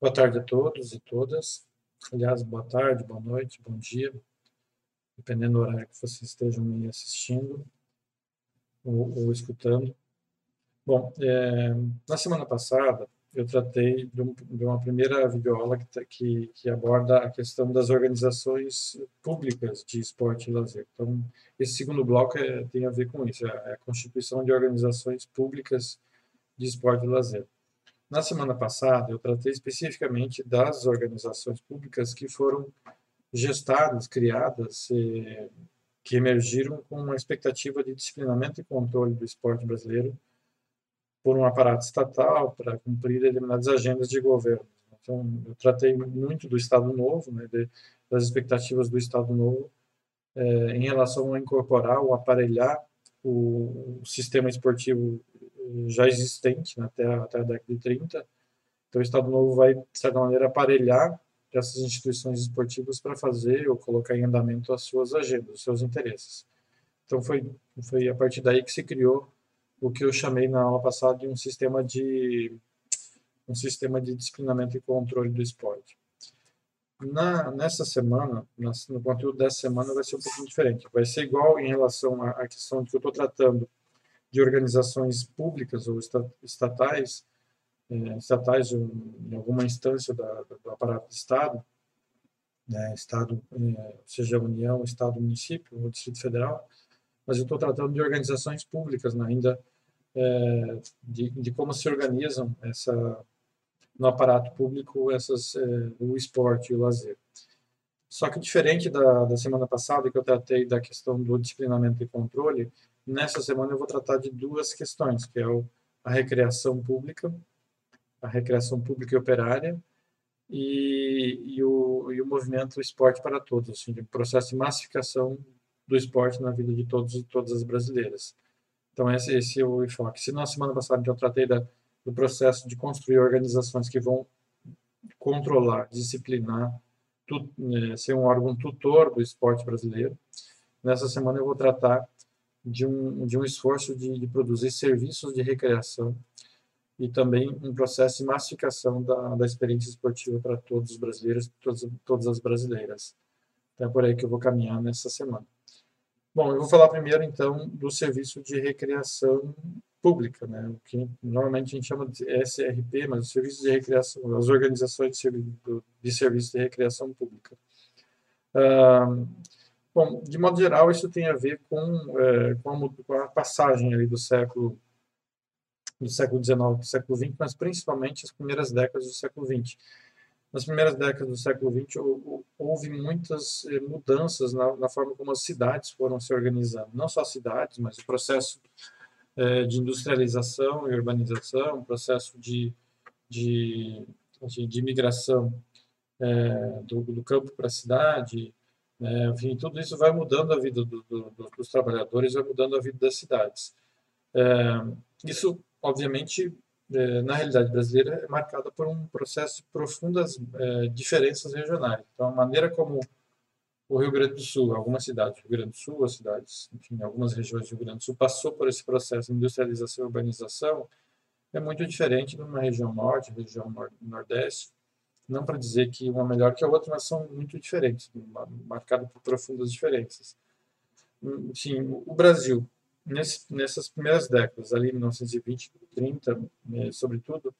Boa tarde a todos e todas. Aliás, boa tarde, boa noite, bom dia, dependendo do horário que vocês estejam me assistindo ou, ou escutando. Bom, é, na semana passada eu tratei de, um, de uma primeira videoaula que, tá, que, que, aborda a questão das organizações públicas de esporte e lazer. Então, esse segundo bloco é, tem a ver com isso, é a constituição de organizações públicas de esporte e lazer. Na semana passada, eu tratei especificamente das organizações públicas que foram gestadas, criadas, eh, que emergiram com uma expectativa de disciplinamento e controle do esporte brasileiro por um aparato estatal para cumprir determinadas agendas de governo. Então, eu tratei muito do Estado Novo, né, das expectativas do Estado Novo eh, em relação a incorporar ou aparelhar o, o sistema esportivo já existente né, até, até a década de 30. Então, o Estado Novo vai, de certa maneira, aparelhar essas instituições esportivas para fazer ou colocar em andamento as suas agendas, os seus interesses. Então, foi, foi a partir daí que se criou o que eu chamei na aula passada de um sistema de um sistema de disciplinamento e controle do esporte. Na, nessa semana, no conteúdo dessa semana, vai ser um pouquinho diferente. Vai ser igual em relação à questão que eu estou tratando de organizações públicas ou estatais, é, estatais em alguma instância do aparato do Estado, né, Estado, é, seja União, Estado, Município ou Distrito Federal, mas eu estou tratando de organizações públicas né, ainda, é, de, de, como se organizam essa, no aparato público essas, é, o esporte e o lazer. Só que diferente da, da semana passada, que eu tratei da questão do disciplinamento e controle, Nessa semana eu vou tratar de duas questões, que é a recreação pública, a recreação pública e operária, e, e, o, e o movimento Esporte para Todos, assim, o processo de massificação do esporte na vida de todos e todas as brasileiras. Então, esse, esse é o enfoque. Se na semana passada eu tratei da, do processo de construir organizações que vão controlar, disciplinar, tu, é, ser um órgão tutor do esporte brasileiro, nessa semana eu vou tratar de um, de um esforço de, de produzir serviços de recreação e também um processo de massificação da, da experiência esportiva para todos os brasileiros, todas, todas as brasileiras. Então é por aí que eu vou caminhar nessa semana. Bom, eu vou falar primeiro então do serviço de recreação pública, né? O que normalmente a gente chama de SRP, mas o serviço de recreação, as organizações de, serviço, de serviço de recreação pública. Bom, de modo geral, isso tem a ver com, é, com, a, com, a, passagem ali do século do século XIX para o século XX, mas principalmente as primeiras décadas do século XX. Nas primeiras décadas do século XX, houve muitas eh, mudanças na, na forma como as cidades foram se organizando. Não só as cidades, mas o processo é, de industrialização e urbanização, o processo de, de, de, de migração é, do, do campo para a cidade, é, enfim, tudo isso vai mudando a vida do, do, dos trabalhadores, vai mudando a vida das cidades. É, isso, obviamente, é, na realidade brasileira, é marcada por um processo de profundas é, diferenças regionais. Então, a maneira como o Rio Grande do Sul, algumas cidades do Rio Grande do Sul, as cidades, enfim, algumas regiões do Rio Grande do Sul, passou por esse processo de industrialização e urbanização, é muito diferente de uma região norte, região nordeste, não para dizer que uma é melhor que a outra, mas são muito diferentes, marcadas por profundas diferenças. Enfim, o Brasil, nesse, nessas primeiras décadas, ali 1920, 30, né, sobretudo,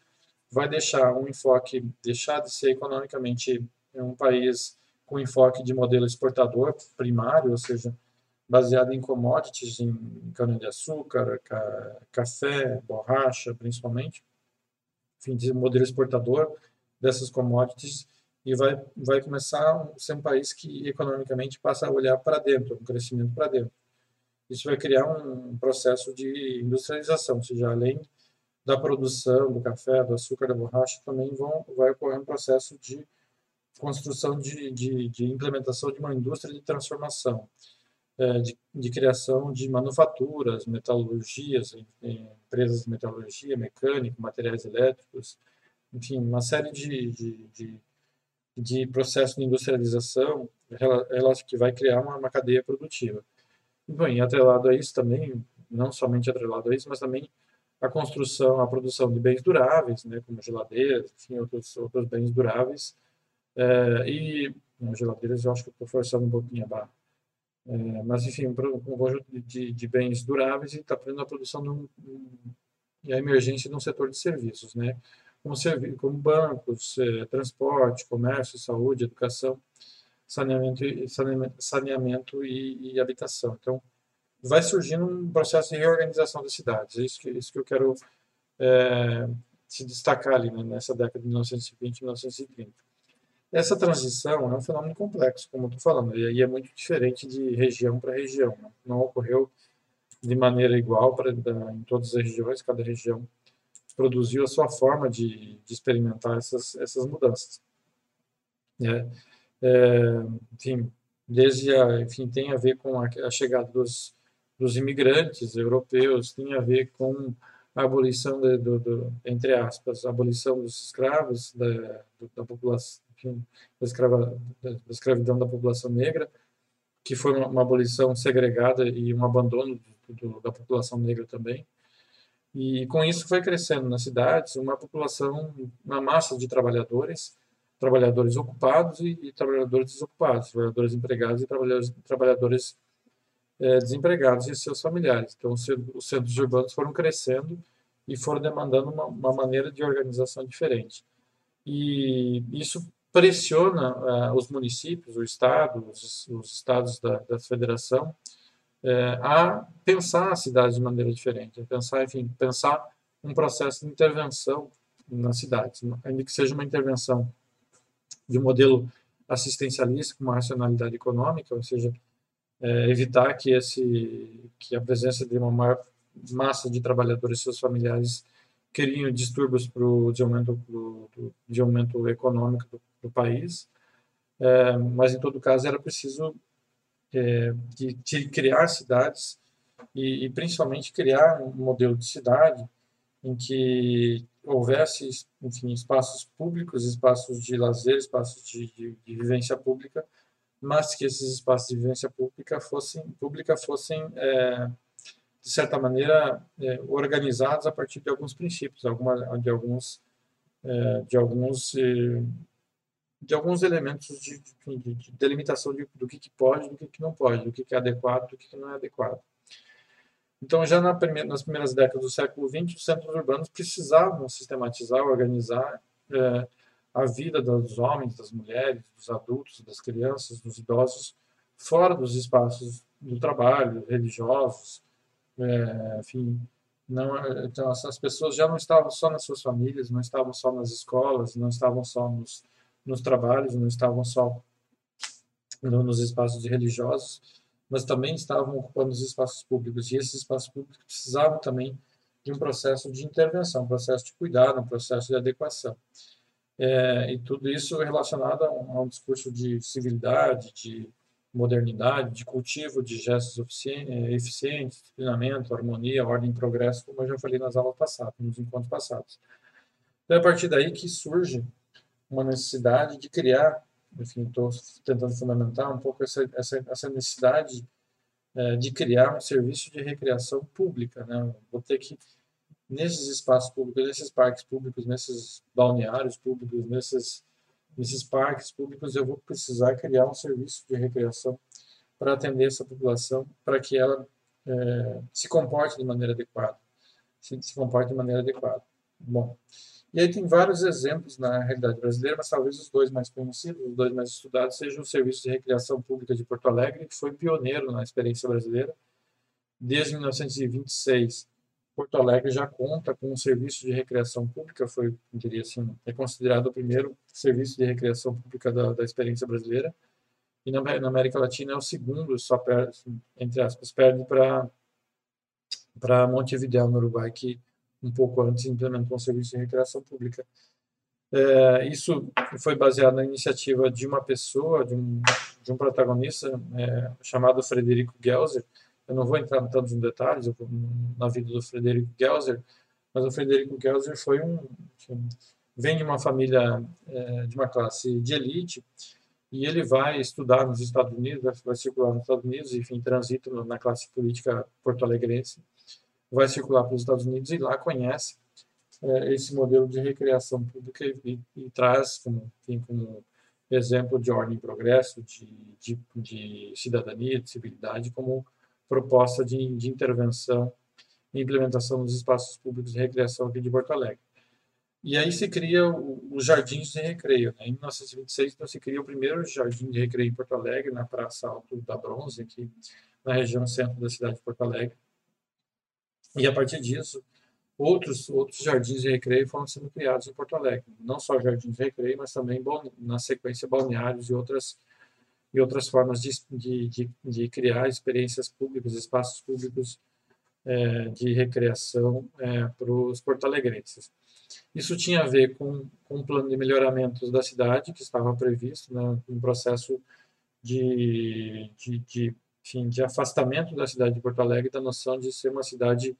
vai deixar um enfoque, deixar de ser economicamente um país com enfoque de modelo exportador primário, ou seja, baseado em commodities, em cana-de-açúcar, ca, café, borracha, principalmente, enfim, de modelo exportador, dessas commodities e vai, vai começar a ser um país que economicamente passa a olhar para dentro, um crescimento para dentro. Isso vai criar um processo de industrialização, ou seja, além da produção do café, do açúcar, da borracha, também vão, vai ocorrer um processo de construção, de, de, de implementação de uma indústria de transformação, é, de, de, criação de manufaturas, metalurgias, empresas de metalurgia, mecânica, materiais elétricos, enfim, uma série de, de, de, de processos de industrialização que vai criar uma, uma cadeia produtiva. E, bem, atrelado a isso também, não somente atrelado a isso, mas também a construção, a produção de bens duráveis, né, como geladeiras, enfim, outros, outros bens duráveis. É, e não, geladeiras eu acho que estou forçando um pouquinho a barra. É, mas, enfim, um, conjunto de, de, bens duráveis e está prendendo a produção de um, e a emergência de um setor de serviços, né? Como, como bancos, eh, transporte, comércio, saúde, educação, saneamento, saneamento, saneamento e, e habitação. Então, vai surgindo um processo de reorganização das cidades. É isso que, isso que eu quero é, se destacar ali né, nessa década de 1920 e 1930. Essa transição é um fenômeno complexo, como eu estou falando, e é muito diferente de região para região. Né? Não ocorreu de maneira igual para em todas as regiões, cada região produziu a sua forma de, de experimentar essas, essas mudanças. É, é, enfim, desde a, enfim, tem a ver com a, a chegada dos, dos imigrantes europeus, tem a ver com a abolição de, do, do, entre aspas, a abolição dos escravos, da, da população, enfim, da, escrava, da, escravidão da população negra, que foi uma, uma abolição segregada e um abandono do, da população negra também. E com isso foi crescendo nas cidades uma população, uma massa de trabalhadores, trabalhadores ocupados e, e trabalhadores desocupados, trabalhadores empregados e trabalhadores, trabalhadores é, desempregados e seus familiares. Então, os centros urbanos foram crescendo e foram demandando uma, uma maneira de organização diferente. E isso pressiona uh, os municípios, o Estado, os, os estados da, da federação, uh, a pensar a cidade de maneira diferente, a pensar, enfim, pensar um processo de intervenção nas cidades, ainda que seja uma intervenção de um modelo assistencialista com uma racionalidade econômica, ou seja, é, evitar que esse que a presença de uma maior massa de trabalhadores e seus familiares criem distúrbios para o desenvolvimento, desenvolvimento econômico do, do país, é, mas em todo caso era preciso é, de, de, criar cidades e, e, principalmente criar um modelo de cidade em que houvesse enfim espaços públicos, espaços de lazer, espaços de, de, de vivência pública mas que esses espaços de vivência pública fossem, pública fossem é, de certa maneira, é, organizados a partir de alguns princípios, alguma, de alguns, é, de alguns, é, de alguns elementos de, de, de delimitação de, do que, que pode, do que, que não pode, do que, que é adequado, do que, não é adequado. Então, já na primeira, nas primeiras décadas do século XX, os centros urbanos precisavam sistematizar, organizar é, a vida dos homens, das mulheres, dos adultos, das crianças, dos idosos, fora dos espaços do trabalho, religiosos, é, enfim, não, então as pessoas já não estavam só nas suas famílias, não estavam só nas escolas, não estavam só nos, nos trabalhos, não estavam só no, nos espaços religiosos, mas também estavam ocupando os espaços públicos e esses espaços públicos precisavam também de um processo de intervenção, um processo de cuidado, um processo de adequação é, e tudo isso relacionado a um, a um, discurso de civilidade, de modernidade, de cultivo de gestos é, eficientes, disciplinamento, harmonia, ordem e progresso, como eu já falei nas aulas passadas, nos encontros passados. Então, é a partir daí que surge uma necessidade de criar, enfim, estou tentando fundamentar um pouco essa, essa, essa necessidade é, de criar um serviço de recreação pública. Né? Vou ter que nesses espaços públicos, nesses parques públicos, nesses balneários públicos, nesses, nesses parques públicos, eu vou precisar criar um serviço de recreação para atender essa população, para que ela é, se comporte de maneira adequada, se, se comporte de maneira adequada. Bom, e aí tem vários exemplos na realidade brasileira, mas talvez os dois mais conhecidos, os dois mais estudados, sejam o Serviço de Recreação Pública de Porto Alegre, que foi pioneiro na experiência brasileira, desde 1926 Porto Alegre já conta com um serviço de recreação pública, foi, diria assim, é considerado o primeiro serviço de recreação pública da, da experiência brasileira, e na, na, América Latina é o segundo, só perde, assim, entre aspas, perde para para Montevideo, no Uruguai, que um pouco antes implementou um serviço de recreação pública. É, isso foi baseado na iniciativa de uma pessoa, de um, de um protagonista é, chamado Frederico Gelser, eu não vou entrar tantos detalhes na vida do Frederico Gelser, mas o Frederico Gelser foi um, vem de uma família é, de uma classe de elite e ele vai estudar nos Estados Unidos, vai circular nos Estados Unidos, enfim, transita na classe política porto-alegrense, vai circular pelos Estados Unidos e lá conhece é, esse modelo de recreação pública e, e, e traz como, enfim, como exemplo de ordem e progresso, de, de, de cidadania, de civilidade, como proposta de, de intervenção e implementação dos espaços públicos de recreação aqui de Porto Alegre. E aí se cria os jardins de recreio. Né? Em 1926, então, se cria o primeiro jardim de recreio em Porto Alegre, na Praça Alto da Bronze, aqui na região centro da cidade de Porto Alegre. E a partir disso, outros, outros jardins de recreio foram sendo criados em Porto Alegre. Não só jardins de recreio, mas também, na sequência, balneários e outras, e outras formas de, de, de, de criar experiências públicas, espaços públicos é, de recreação é, para os porto-alegrenses. Isso tinha a ver com, com um plano de melhoramento da cidade, que estava previsto, né, um processo de, de, de, enfim, de afastamento da cidade de Porto Alegre da noção de ser uma cidade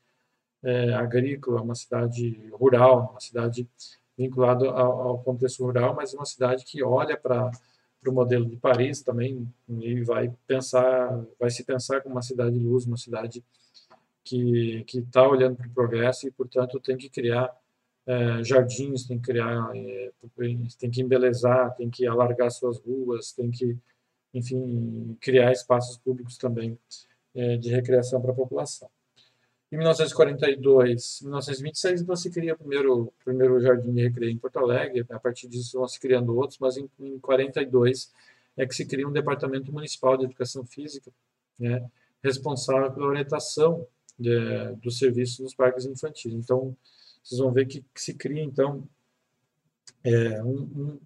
é, agrícola, uma cidade rural, uma cidade vinculada ao, ao contexto rural, mas uma cidade que olha para para o modelo de Paris também e vai pensar, vai se pensar como uma cidade de luz, uma cidade que que está olhando para o progresso e portanto tem que criar é, jardins, tem que criar, é, tem que embelezar, tem que alargar suas ruas, tem que, enfim, criar espaços públicos também é, de recreação para a população. Em 1942, 1926, então se cria o primeiro, primeiro jardim de recreio em Porto Alegre, a partir disso vão se criando outros, mas em, em 42 é que se cria um departamento municipal de educação física, né, responsável pela orientação de, dos serviços nos parques infantis. Então, vocês vão ver que, que se cria, então, é, um,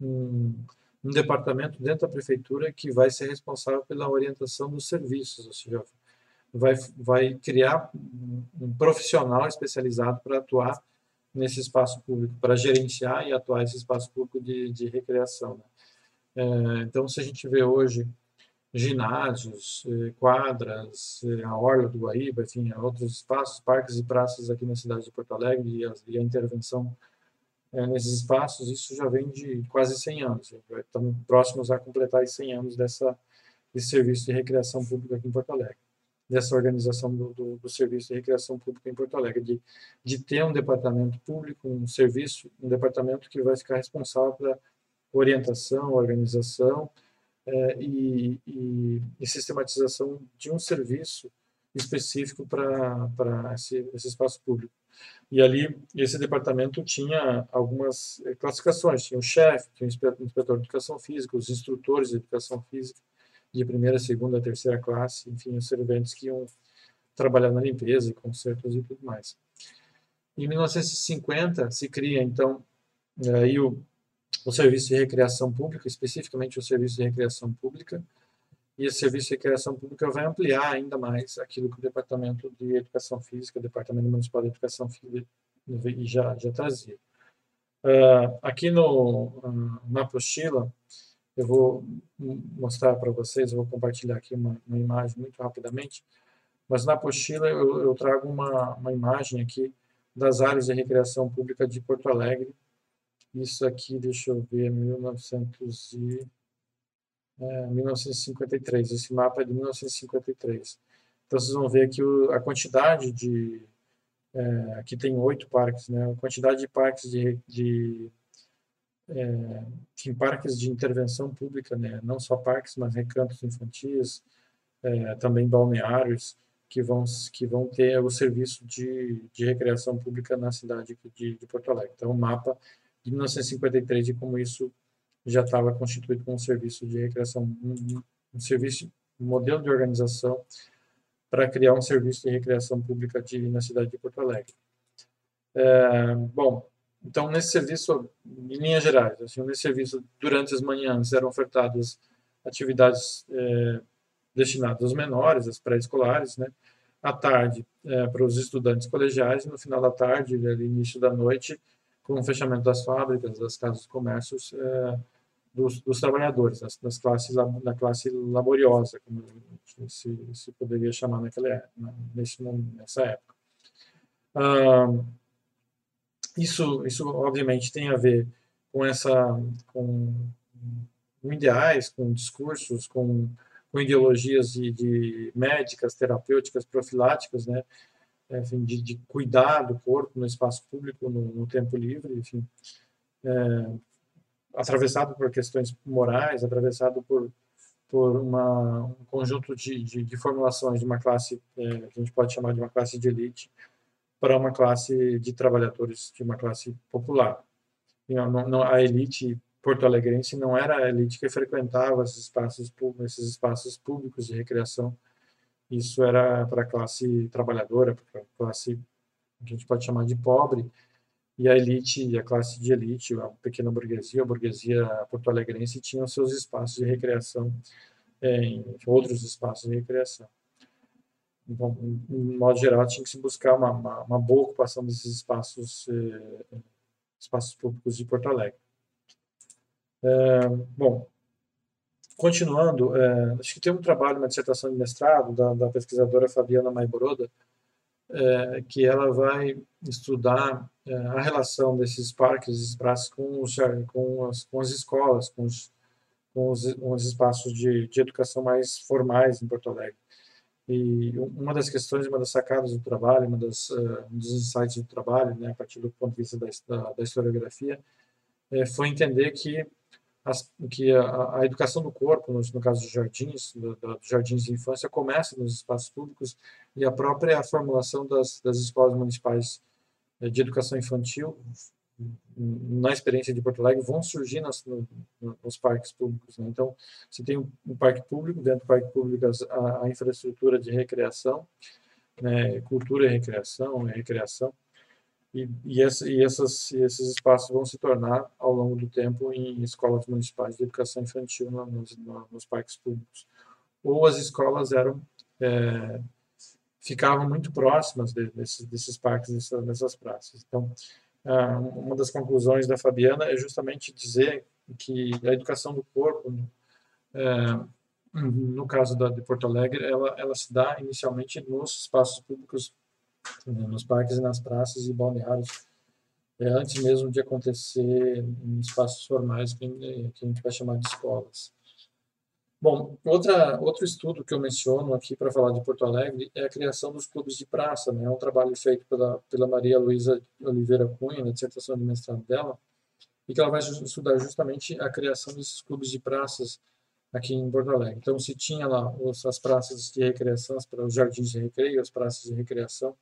um, um, departamento dentro da prefeitura que vai ser responsável pela orientação dos serviços, ou seja, vai, vai criar um profissional especializado para atuar nesse espaço público, para gerenciar e atuar esse espaço público de, de recreação. Né? É, então, se a gente vê hoje ginásios, eh, quadras, eh, a Orla do Guaíba, enfim, outros espaços, parques e praças aqui na cidade de Porto Alegre e a, e a intervenção é, nesses espaços, isso já vem de quase 100 anos. Estamos próximos a completar 100 anos dessa, desse serviço de recreação pública aqui em Porto Alegre, dessa organização do, do, do serviço de recreação pública em Porto Alegre, de, de ter um departamento público, um serviço, um departamento que vai ficar responsável pela orientação, organização, é, e, e, e, sistematização de um serviço específico para esse, esse espaço público. E ali, esse departamento tinha algumas eh, classificações, tinha o chefe, tinha o inspetor de educação física, os instrutores de educação física, de primeira, segunda, terceira classe, enfim, os serventes que iam trabalhar na limpeza consertos e tudo mais. Em 1950 se cria, então, aí o, o serviço de recreação pública, especificamente o serviço de recreação pública, e esse serviço de recreação pública vai ampliar ainda mais aquilo que o Departamento de Educação Física, o Departamento Municipal de Educação Física já, já trazia. Uh, aqui no, uh, na apostila, eu vou mostrar para vocês, eu vou compartilhar aqui uma, uma, imagem muito rapidamente, mas na apostila eu, eu trago uma, uma imagem aqui das áreas de recreação pública de Porto Alegre, isso aqui, deixa eu ver, 1900 e, é, 1953. Esse mapa é de 1953. Então, vocês vão ver aqui o, a quantidade de... É, aqui tem oito parques, né? A quantidade de parques de... de é, tem parques de intervenção pública, né? Não só parques, mas recantos infantis, é, também balneários, que vão, que vão ter o serviço de, de recreação pública na cidade de, de Porto Alegre. Então, o mapa de 1953 de como isso já estava constituído como um serviço de recreação, um, um serviço, um modelo de organização para criar um serviço de recreação pública de, na cidade de Porto Alegre. É, bom, então nesse serviço, em linhas gerais, assim, nesse serviço, durante as manhãs eram ofertadas atividades é, destinadas aos menores, aos pré-escolares, né? À tarde, é, para os estudantes colegiais, e no final da tarde, ali, início da noite, com o fechamento das fábricas, das casas de comércios, é, dos, dos, trabalhadores, das, das, classes, da classe laboriosa, como se, se poderia chamar naquela, nesse, nessa época. Isso, isso, obviamente, tem a ver com essa, com, com ideais, com discursos, com, com ideologias de, de médicas, terapêuticas, profiláticas, né, enfim, de, de, cuidar do corpo no espaço público, no, no tempo livre, enfim, é, atravessado por questões morais, atravessado por, por uma, um conjunto de, de, de formulações de uma classe é, que a gente pode chamar de uma classe de elite para uma classe de trabalhadores, de uma classe popular. Não, não, a elite porto-alegrense não era a elite que frequentava esses espaços, esses espaços públicos de recreação. Isso era para a classe trabalhadora, para a classe que a gente pode chamar de pobre, e a elite, a classe de elite, a pequena burguesia, a burguesia porto-alegrense tinham seus espaços de recreação é, em outros espaços de recreação. Então, em modo geral, tinha que se buscar uma, uma, uma boa ocupação desses espaços, eh, espaços públicos de Porto Alegre. É, bom, continuando, é, acho que tem um trabalho, uma dissertação de mestrado da, da pesquisadora Fabiana Maiboroda, é, que ela vai estudar é, a relação desses parques, esses praças com, os, com, as, com as escolas, com os, com os, com os espaços de, de educação mais formais em Porto Alegre. E uma das questões, uma das sacadas do trabalho, uma das, uh, um dos insights do trabalho, né, a partir do ponto de vista da, da historiografia, é, foi entender que as, que a, a, educação do corpo, no, no caso dos jardins, do, dos jardins de infância, começa nos espaços públicos e a própria formulação das, das escolas municipais eh, de educação infantil, na experiência de Porto Alegre, vão surgir nas, no, nos parques públicos. Né? Então, você tem um, um, parque público, dentro do parque público a, a infraestrutura de recreação, né? cultura e recreação, e recreação, e, e, e, essas, esses espaços vão se tornar, ao longo do tempo, em escolas municipais de educação infantil nos, nos parques públicos. Ou as escolas eram é, ficavam muito próximas de, desses, desses parques, dessas, dessas praças. Então, uma das conclusões da Fabiana é justamente dizer que a educação do corpo, é, no caso da, de Porto Alegre, ela, ela se dá inicialmente nos espaços públicos né, nos parques e nas praças e balneários, é, antes mesmo de acontecer em espaços formais que, que a gente vai chamar de escolas. Bom, outra, outro estudo que eu menciono aqui para falar de Porto Alegre é a criação dos clubes de praça. Né? É um trabalho feito pela, pela Maria Luísa Oliveira Cunha, na dissertação de mestrado dela, e que ela vai estudar justamente a criação desses clubes de praças aqui em Porto Alegre. Então, se tinha lá as praças de recreação, os jardins de recreio, as praças de recreação,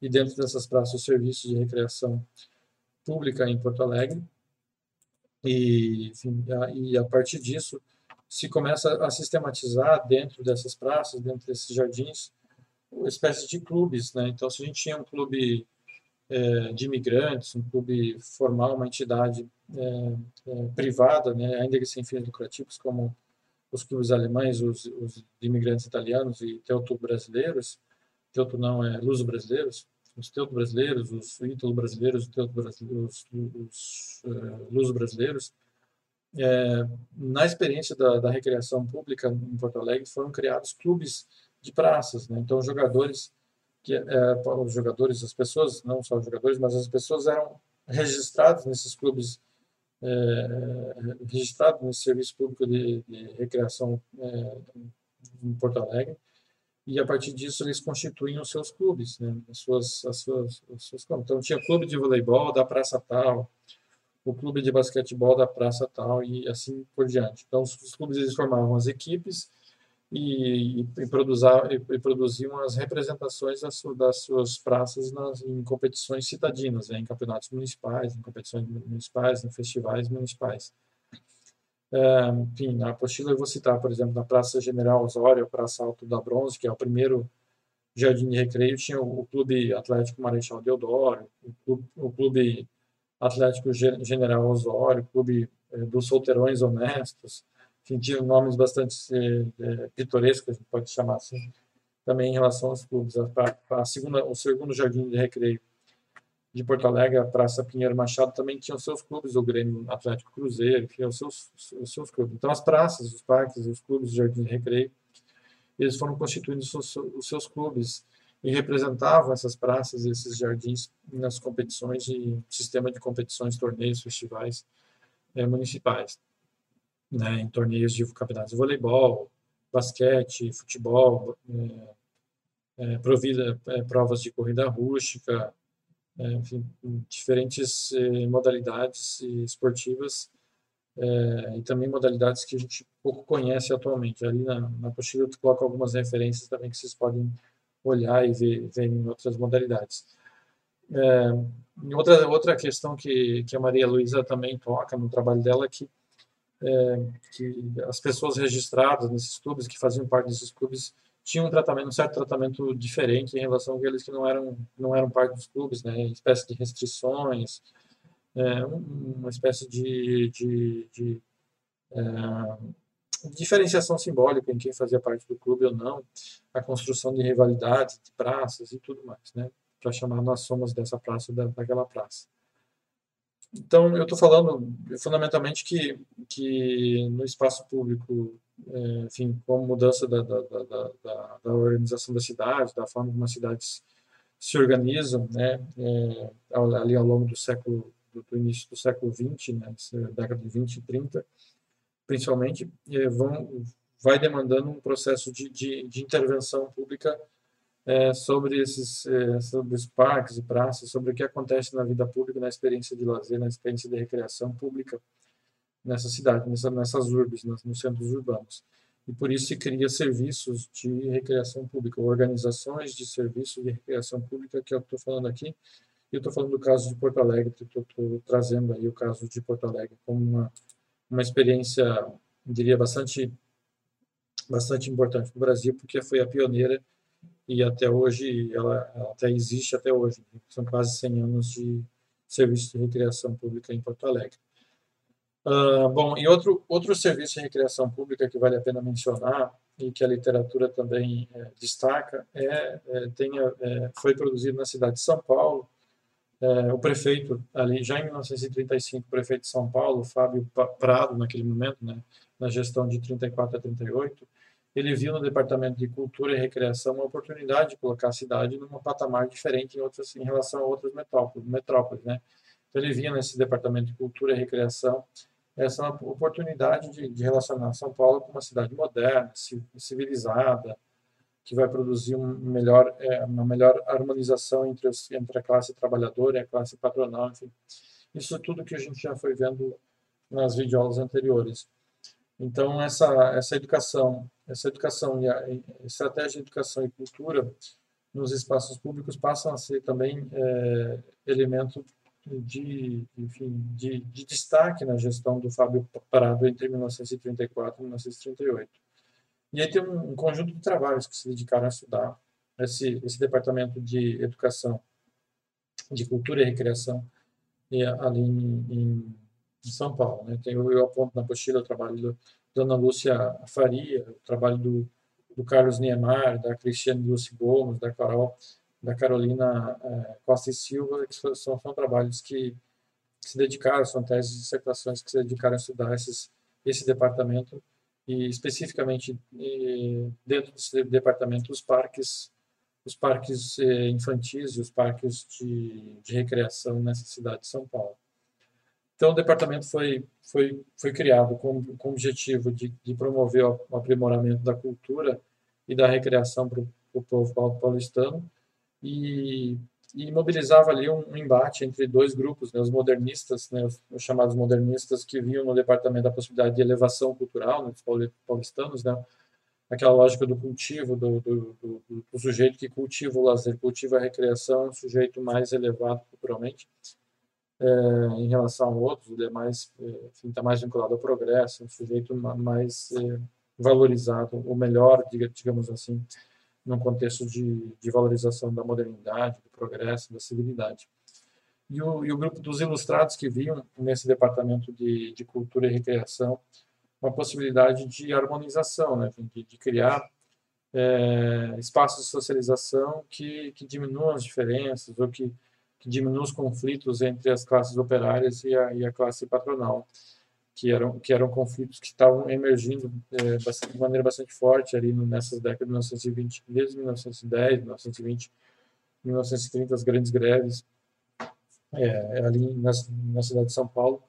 e dentro dessas praças, os serviços de recreação pública em Porto Alegre. E, enfim, a, e a partir disso, se começa a sistematizar dentro dessas praças, dentro desses jardins, uma espécie de clubes. Né? Então, se a gente tinha um clube é, de imigrantes, um clube formal, uma entidade é, é, privada, né, ainda que sem fins lucrativos, como os clubes alemães, os, os imigrantes italianos e teuto-brasileiros, teuto não é luso-brasileiros, os teuto-brasileiros, os ítalo-brasileiros, os, os, os uh, luso-brasileiros, é, na experiência da, da, recreação pública em Porto Alegre foram criados clubes de praças, né? então jogadores que é, os jogadores, as pessoas, não só os jogadores, mas as pessoas eram registrados nesses clubes é, registrado no Serviço Público de, de Recreação é, em Porto Alegre, e a partir disso eles constituíam os seus clubes, né, as suas, as suas, as suas Então tinha clube de voleibol da Praça Tal, o clube de basquetebol da Praça Tal e assim por diante. Então os, clubes eles formavam as equipes e, e, e, e produziam as representações das, das suas praças nas, em competições citadinas, né, em campeonatos municipais, em competições municipais, em festivais municipais. É, enfim, na apostila eu vou citar, por exemplo, na Praça General Osório, Praça Alto da Bronze, que é o primeiro jardim de recreio, tinha o, o Clube Atlético Marechal Deodoro, o Clube, o Clube Atlético General Osório, o Clube é, dos Solteirões Honestos, tinha nomes bastante é, pitorescos, a gente pode chamar assim, também em relação aos clubes. A, a, segunda, o segundo jardim de recreio de Porto Alegre, a Praça Pinheiro Machado, também tinha os seus clubes, o Grêmio Atlético Cruzeiro, enfim, os seus, os seus clubes. Então, as praças, os parques, os clubes de jardim de recreio, eles foram constituindo os seus, os seus clubes e representavam essas praças, esses jardins nas competições e sistema de competições, torneios, festivais é, municipais né, em torneios de campeonatos de voleibol, basquete, futebol, é, é, provida é, provas de corrida rústica, é, enfim, diferentes é, modalidades esportivas é, e também modalidades que a gente pouco conhece atualmente. Ali na, na apostila eu coloco algumas referências também que vocês podem olhar e ver, ver em outras modalidades. Outra, outra questão que, que a Maria Luísa também toca no trabalho dela é que, é, que as pessoas registradas nesses clubes, que faziam parte desses clubes, tinham um tratamento, um certo tratamento diferente em relação àqueles que não eram, não eram parte dos clubes, né? espécie de restrições, é, uma espécie de, de, de é, diferenciação simbólica em quem fazia parte do clube ou não, a construção de rivalidades, de praças e tudo mais, né? para chamar nós somos dessa praça da, daquela praça. Então, eu estou falando fundamentalmente que, que no espaço público, é, enfim, com a mudança da, da, da, da, organização da cidade, da forma como as cidades se organizam, né, é, ali ao longo do século, do, do início do século XX, né, década de 20 e 30, principalmente, é, vão, vai demandando um processo de, de, de intervenção pública é, sobre esses é, sobre os parques e praças, sobre o que acontece na vida pública, na experiência de lazer, na experiência de recreação pública nessa cidade, nessa, nessas urbes, nos, nos centros urbanos. E por isso se cria serviços de recreação pública, organizações de serviços de recreação pública, que eu estou falando aqui. E eu estou falando do caso de Porto Alegre, estou trazendo aí o caso de Porto Alegre como uma, uma experiência, diria, bastante, bastante importante no Brasil, porque foi a pioneira e até hoje ela, ela até existe até hoje. São quase 100 anos de serviço de recreação pública em Porto Alegre. Uh, bom, e outro outro serviço de recreação pública que vale a pena mencionar e que a literatura também é, destaca é, é, tem, é, foi produzido na cidade de São Paulo. É, o prefeito ali já em 1935, o prefeito de São Paulo, Fábio Prado, naquele momento, né, na gestão de 34 a 38, ele viu no Departamento de Cultura e Recreação uma oportunidade de colocar a cidade num patamar diferente em, outras, em relação a outras metrópoles, metrópoles né? Então, ele via nesse Departamento de Cultura e Recreação essa oportunidade de, de relacionar São Paulo com uma cidade moderna, civilizada, que vai produzir um melhor, é, uma melhor harmonização entre, os, entre a classe trabalhadora e a classe patronal, enfim. Isso tudo que a gente já foi vendo nas videoaulas anteriores. Então, essa, essa educação, essa educação e a estratégia de educação e cultura nos espaços públicos passam a ser também é, elemento de, enfim, de, de, destaque na gestão do Fábio Parado entre 1934 e 1938. E aí tem um conjunto de trabalhos que se dedicaram a estudar esse, esse departamento de educação, de cultura e recreação, e, ali em, em de São Paulo. Né? Tem, eu aponto na apostila o trabalho da Dona Lúcia Faria, o trabalho do, do Carlos Niemeyer, da Cristiane Lúcia Gomes, da Carol, da Carolina é, Costa e Silva, que são, são trabalhos que, que, se dedicaram, são teses e dissertações que se dedicaram a estudar esses, esse departamento e especificamente e, dentro desse departamento os parques os parques eh, infantis e os parques de, de recreação nessa cidade de São Paulo. Então, o departamento foi, foi, foi criado com, com o objetivo de, de promover o aprimoramento da cultura e da recreação para o povo paulistano. E, e mobilizava ali um, um, embate entre dois grupos, né, os modernistas, né, os, os, chamados modernistas, que viam no departamento a possibilidade de elevação cultural né, dos paulistanos, né, aquela lógica do cultivo, do, do, do, do, sujeito que cultiva o lazer, cultiva a recreação, um sujeito mais elevado culturalmente, é, em relação a outros, ele é mais, está é, mais vinculado ao progresso, um sujeito mais é, valorizado, ou melhor, digamos assim, num contexto de, de valorização da modernidade, do progresso, da civilidade. E o, e o grupo dos ilustrados que viam nesse departamento de, de cultura e recreação uma possibilidade de harmonização, né, de, de criar é, espaços de socialização que, que diminuam as diferenças ou que que diminua os conflitos entre as classes operárias e a, e a classe patronal, que eram, que eram conflitos que estavam emergindo é, bastante, de maneira bastante forte ali nessas décadas de 1920, desde 1910, 1920, 1930, as grandes greves é, ali na, na cidade de São Paulo,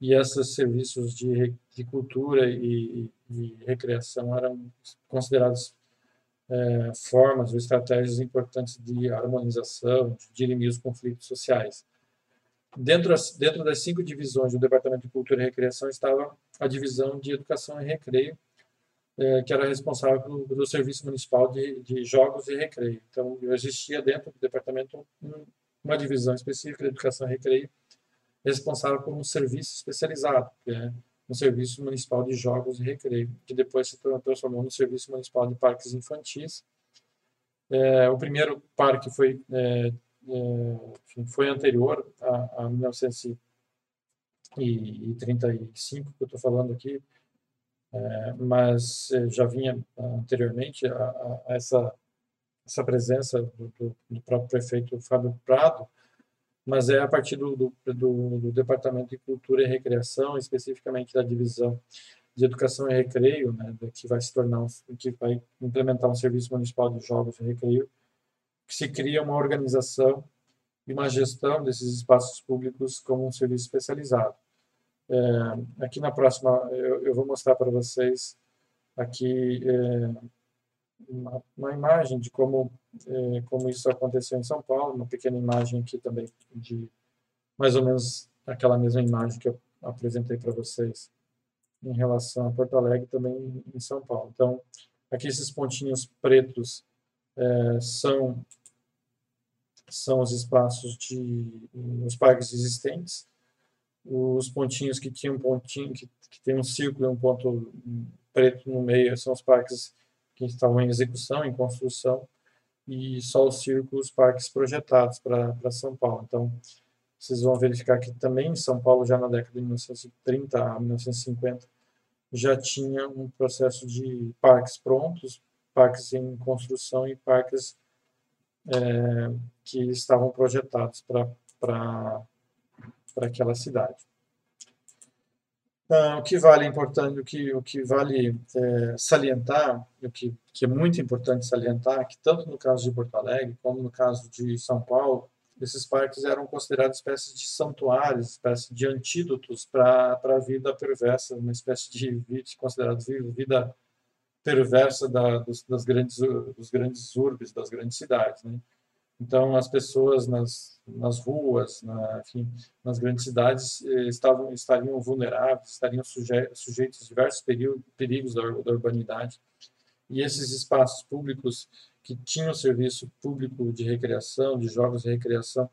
e esses serviços de, de cultura e, e recreação eram considerados é, formas ou estratégias importantes de harmonização, de dirimir os conflitos sociais. Dentro dentro das cinco divisões do Departamento de Cultura e Recreação estava a divisão de Educação e Recreio, é, que era responsável pelo, pelo Serviço Municipal de, de, Jogos e Recreio. Então, existia dentro do departamento um, uma divisão específica de Educação e Recreio, responsável por um serviço especializado, que é um Serviço Municipal de Jogos e Recreio, que depois se transformou no Serviço Municipal de Parques Infantis. É, o primeiro parque foi é, é, foi anterior a, a 1935, que eu estou falando aqui, é, mas já vinha anteriormente a, a essa, essa presença do, do, do, próprio prefeito Fábio Prado, mas é a partir do, do, do, Departamento de Cultura e Recreação, especificamente da divisão de Educação e Recreio, né, que vai se tornar, um, que vai implementar um serviço municipal de jogos e recreio, que se cria uma organização e uma gestão desses espaços públicos como um serviço especializado. É, aqui na próxima, eu, eu vou mostrar para vocês aqui é, uma, uma, imagem de como, é, como isso aconteceu em São Paulo, uma pequena imagem aqui também de mais ou menos aquela mesma imagem que eu apresentei para vocês em relação a Porto Alegre também em São Paulo. Então, aqui esses pontinhos pretos é, são são os espaços de os parques existentes, os pontinhos que tinham um pontinho que, que tem um círculo e um ponto preto no meio são os parques que estavam em execução, em construção, e só os círculos parques projetados para São Paulo. Então, vocês vão verificar que também em São Paulo, já na década de 1930 a 1950, já tinha um processo de parques prontos, parques em construção e parques é, que estavam projetados para aquela cidade. Então, o que vale importante, o que, o que vale é, salientar, o que, que é muito importante salientar, que tanto no caso de Porto Alegre como no caso de São Paulo, esses parques eram considerados espécies de santuários, espécies de antídotos para a vida perversa, uma espécie de vida considerada vida perversa da, dos, das grandes, dos grandes urbes, das grandes cidades. Né? Então, as pessoas nas, nas ruas, na, enfim, nas grandes cidades, eh, estavam, estariam vulneráveis, estariam suje, sujeitos a diversos perigos da, da urbanidade. E esses espaços públicos que tinham serviço público de recreação, de jogos de recreação,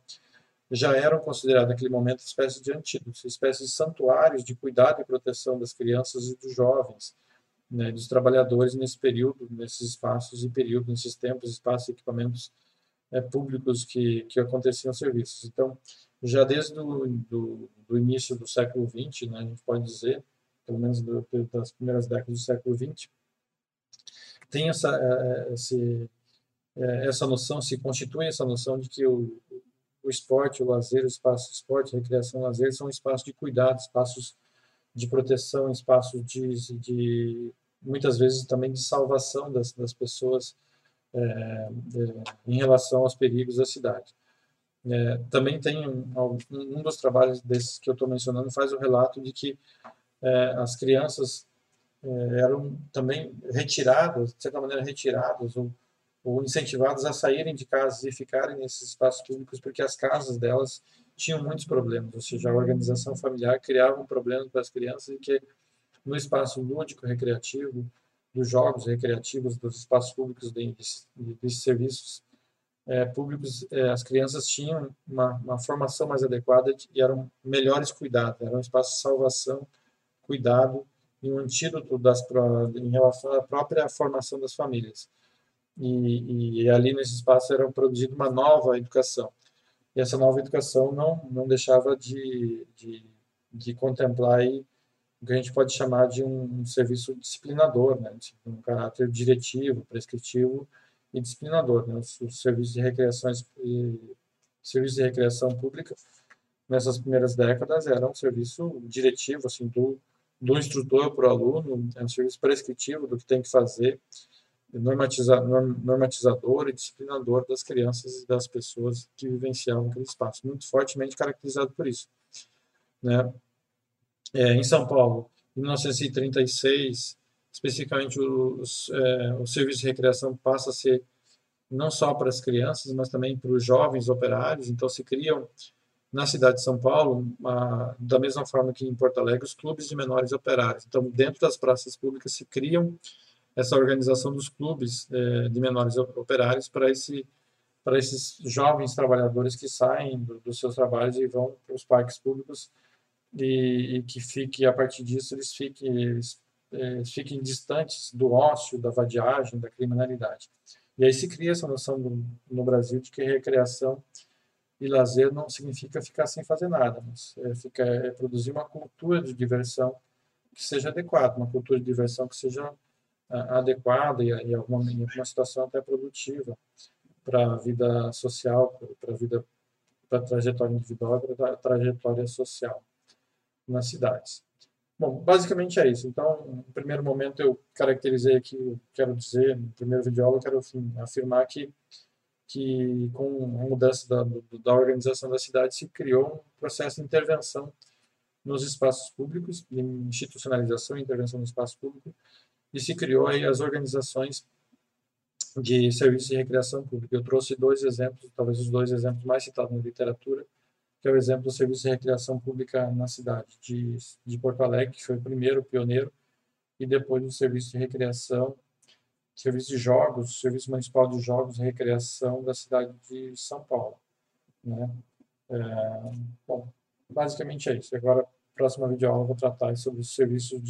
já eram considerados naquele momento espécies de antídotos, espécies de santuários de cuidado e proteção das crianças e dos jovens, né, dos trabalhadores nesse período, nesses espaços e período, nesses tempos, espaços e equipamentos é, públicos que, que aconteciam serviços. Então, já desde o do, do início do século XX, né, a gente pode dizer, pelo menos do, das primeiras décadas do século XX, tem essa, é, é, esse, essa noção, se constitui essa noção de que o, o esporte, o lazer, o espaço de esporte, recreação, lazer são espaços de cuidado, espaços de proteção, espaços de, de muitas vezes também de salvação das, das pessoas é, é, em relação aos perigos da cidade. É, também tem um, um, dos trabalhos desses que eu estou mencionando faz o relato de que é, as crianças é, eram também retiradas, de certa maneira retiradas ou, ou incentivadas a saírem de casa e ficarem nesses espaços públicos porque as casas delas tinham muitos problemas, ou seja, a organização familiar criava um problema para as crianças e que no espaço lúdico, recreativo, dos jogos recreativos, dos espaços públicos, de, de, de serviços é, públicos, é, as crianças tinham uma, uma, formação mais adequada e eram melhores cuidados, era um espaço de salvação, cuidado e um antídoto das, em relação à própria formação das famílias. E, e ali nesse espaço era produzida uma nova educação. E essa nova educação não, não deixava de, de, de contemplar aí o que a gente pode chamar de um serviço disciplinador, né? um caráter diretivo, prescritivo e disciplinador. Né? Os, os serviços de recreação e serviços de recreação pública nessas primeiras décadas era um serviço diretivo, assim, do, do instrutor para o aluno, é um serviço prescritivo do que tem que fazer, normatizador e disciplinador das crianças e das pessoas que vivenciavam aquele espaço, muito fortemente caracterizado por isso. Né? É, em São Paulo, em 1936, especificamente os, é, o serviço de recreação passa a ser não só para as crianças, mas também para os jovens operários. Então, se criam na cidade de São Paulo, da mesma forma que em Porto Alegre, os clubes de menores operários. Então, dentro das praças públicas se criam essa organização dos clubes é, de menores operários para esse para esses jovens trabalhadores que saem do, dos seus trabalhos e vão para os parques públicos e, e, que fique a partir disso eles fiquem eles, eles fiquem distantes do ócio, da vadiagem, da criminalidade. E aí se cria essa noção do, no Brasil de que recreação e lazer não significa ficar sem fazer nada, mas é, fica, é produzir uma cultura de diversão que seja adequada, uma cultura de diversão que seja a, adequada e, e alguma, em alguma situação até produtiva para a vida social, para a vida, para a trajetória individual, para a trajetória social nas cidades. Bom, basicamente é isso. Então, no primeiro momento eu caracterizei aqui, quero dizer, no primeiro vídeo aula, eu quero afirmar que que com a mudança da, da organização da cidade se criou um processo de intervenção nos espaços públicos, de institucionalização e intervenção no espaço público, e se criou aí as organizações de serviços de recreação pública. Eu trouxe dois exemplos, talvez os dois exemplos mais citados na literatura, que é o exemplo do serviço de recreação pública na cidade de, de Porto Alegre, que foi o primeiro, pioneiro, e depois o serviço de recreação serviço de jogos, Serviço Municipal de Jogos e Recreação da cidade de São Paulo. Né? É, bom, basicamente é isso. Agora, próxima videoaula, eu vou tratar sobre os serviços de